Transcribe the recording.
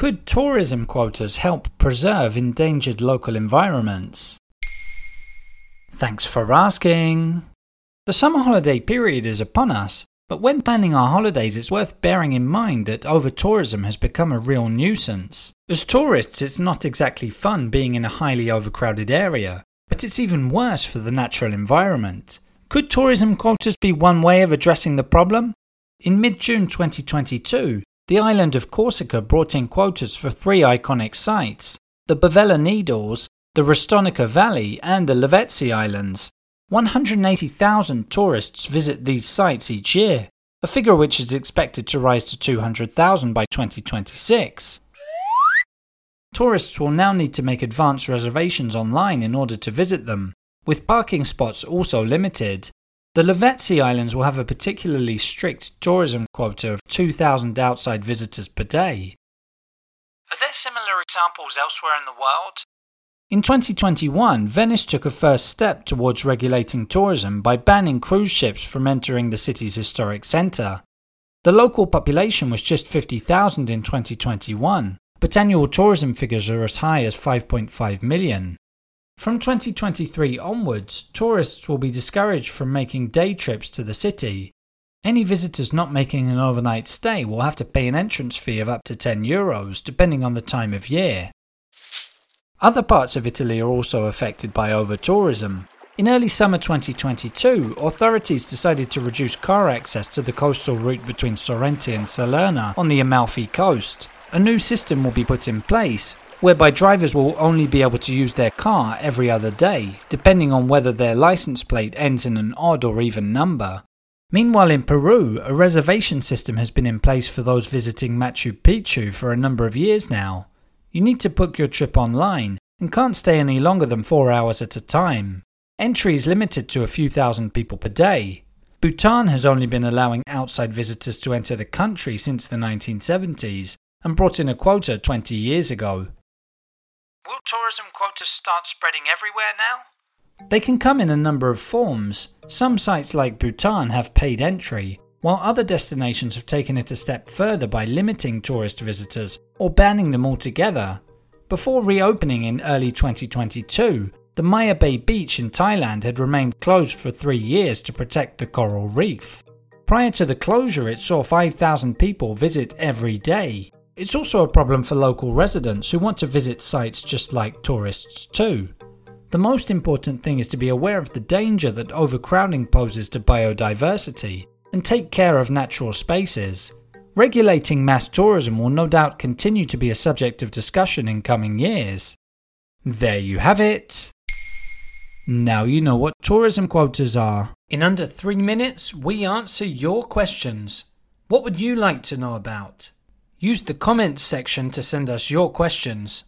Could tourism quotas help preserve endangered local environments? Thanks for asking. The summer holiday period is upon us, but when planning our holidays, it's worth bearing in mind that over tourism has become a real nuisance. As tourists, it's not exactly fun being in a highly overcrowded area, but it's even worse for the natural environment. Could tourism quotas be one way of addressing the problem? In mid June 2022, the island of Corsica brought in quotas for three iconic sites the Bavella Needles, the Restonica Valley, and the Lavezzi Islands. 180,000 tourists visit these sites each year, a figure which is expected to rise to 200,000 by 2026. Tourists will now need to make advance reservations online in order to visit them, with parking spots also limited. The Lavezzi Islands will have a particularly strict tourism quota of 2,000 outside visitors per day. Are there similar examples elsewhere in the world? In 2021, Venice took a first step towards regulating tourism by banning cruise ships from entering the city's historic centre. The local population was just 50,000 in 2021, but annual tourism figures are as high as 5.5 million. From 2023 onwards, tourists will be discouraged from making day trips to the city. Any visitors not making an overnight stay will have to pay an entrance fee of up to 10 euros, depending on the time of year. Other parts of Italy are also affected by over tourism. In early summer 2022, authorities decided to reduce car access to the coastal route between Sorrento and Salerno on the Amalfi coast. A new system will be put in place, whereby drivers will only be able to use their car every other day, depending on whether their license plate ends in an odd or even number. Meanwhile, in Peru, a reservation system has been in place for those visiting Machu Picchu for a number of years now. You need to book your trip online and can't stay any longer than four hours at a time. Entry is limited to a few thousand people per day. Bhutan has only been allowing outside visitors to enter the country since the 1970s and brought in a quota 20 years ago. Will tourism quotas start spreading everywhere now? They can come in a number of forms. Some sites like Bhutan have paid entry, while other destinations have taken it a step further by limiting tourist visitors or banning them altogether. Before reopening in early 2022, the Maya Bay beach in Thailand had remained closed for three years to protect the coral reef. Prior to the closure, it saw 5,000 people visit every day. It's also a problem for local residents who want to visit sites just like tourists too. The most important thing is to be aware of the danger that overcrowding poses to biodiversity and take care of natural spaces. Regulating mass tourism will no doubt continue to be a subject of discussion in coming years. There you have it. Now you know what tourism quotas are. In under three minutes, we answer your questions. What would you like to know about? Use the comments section to send us your questions.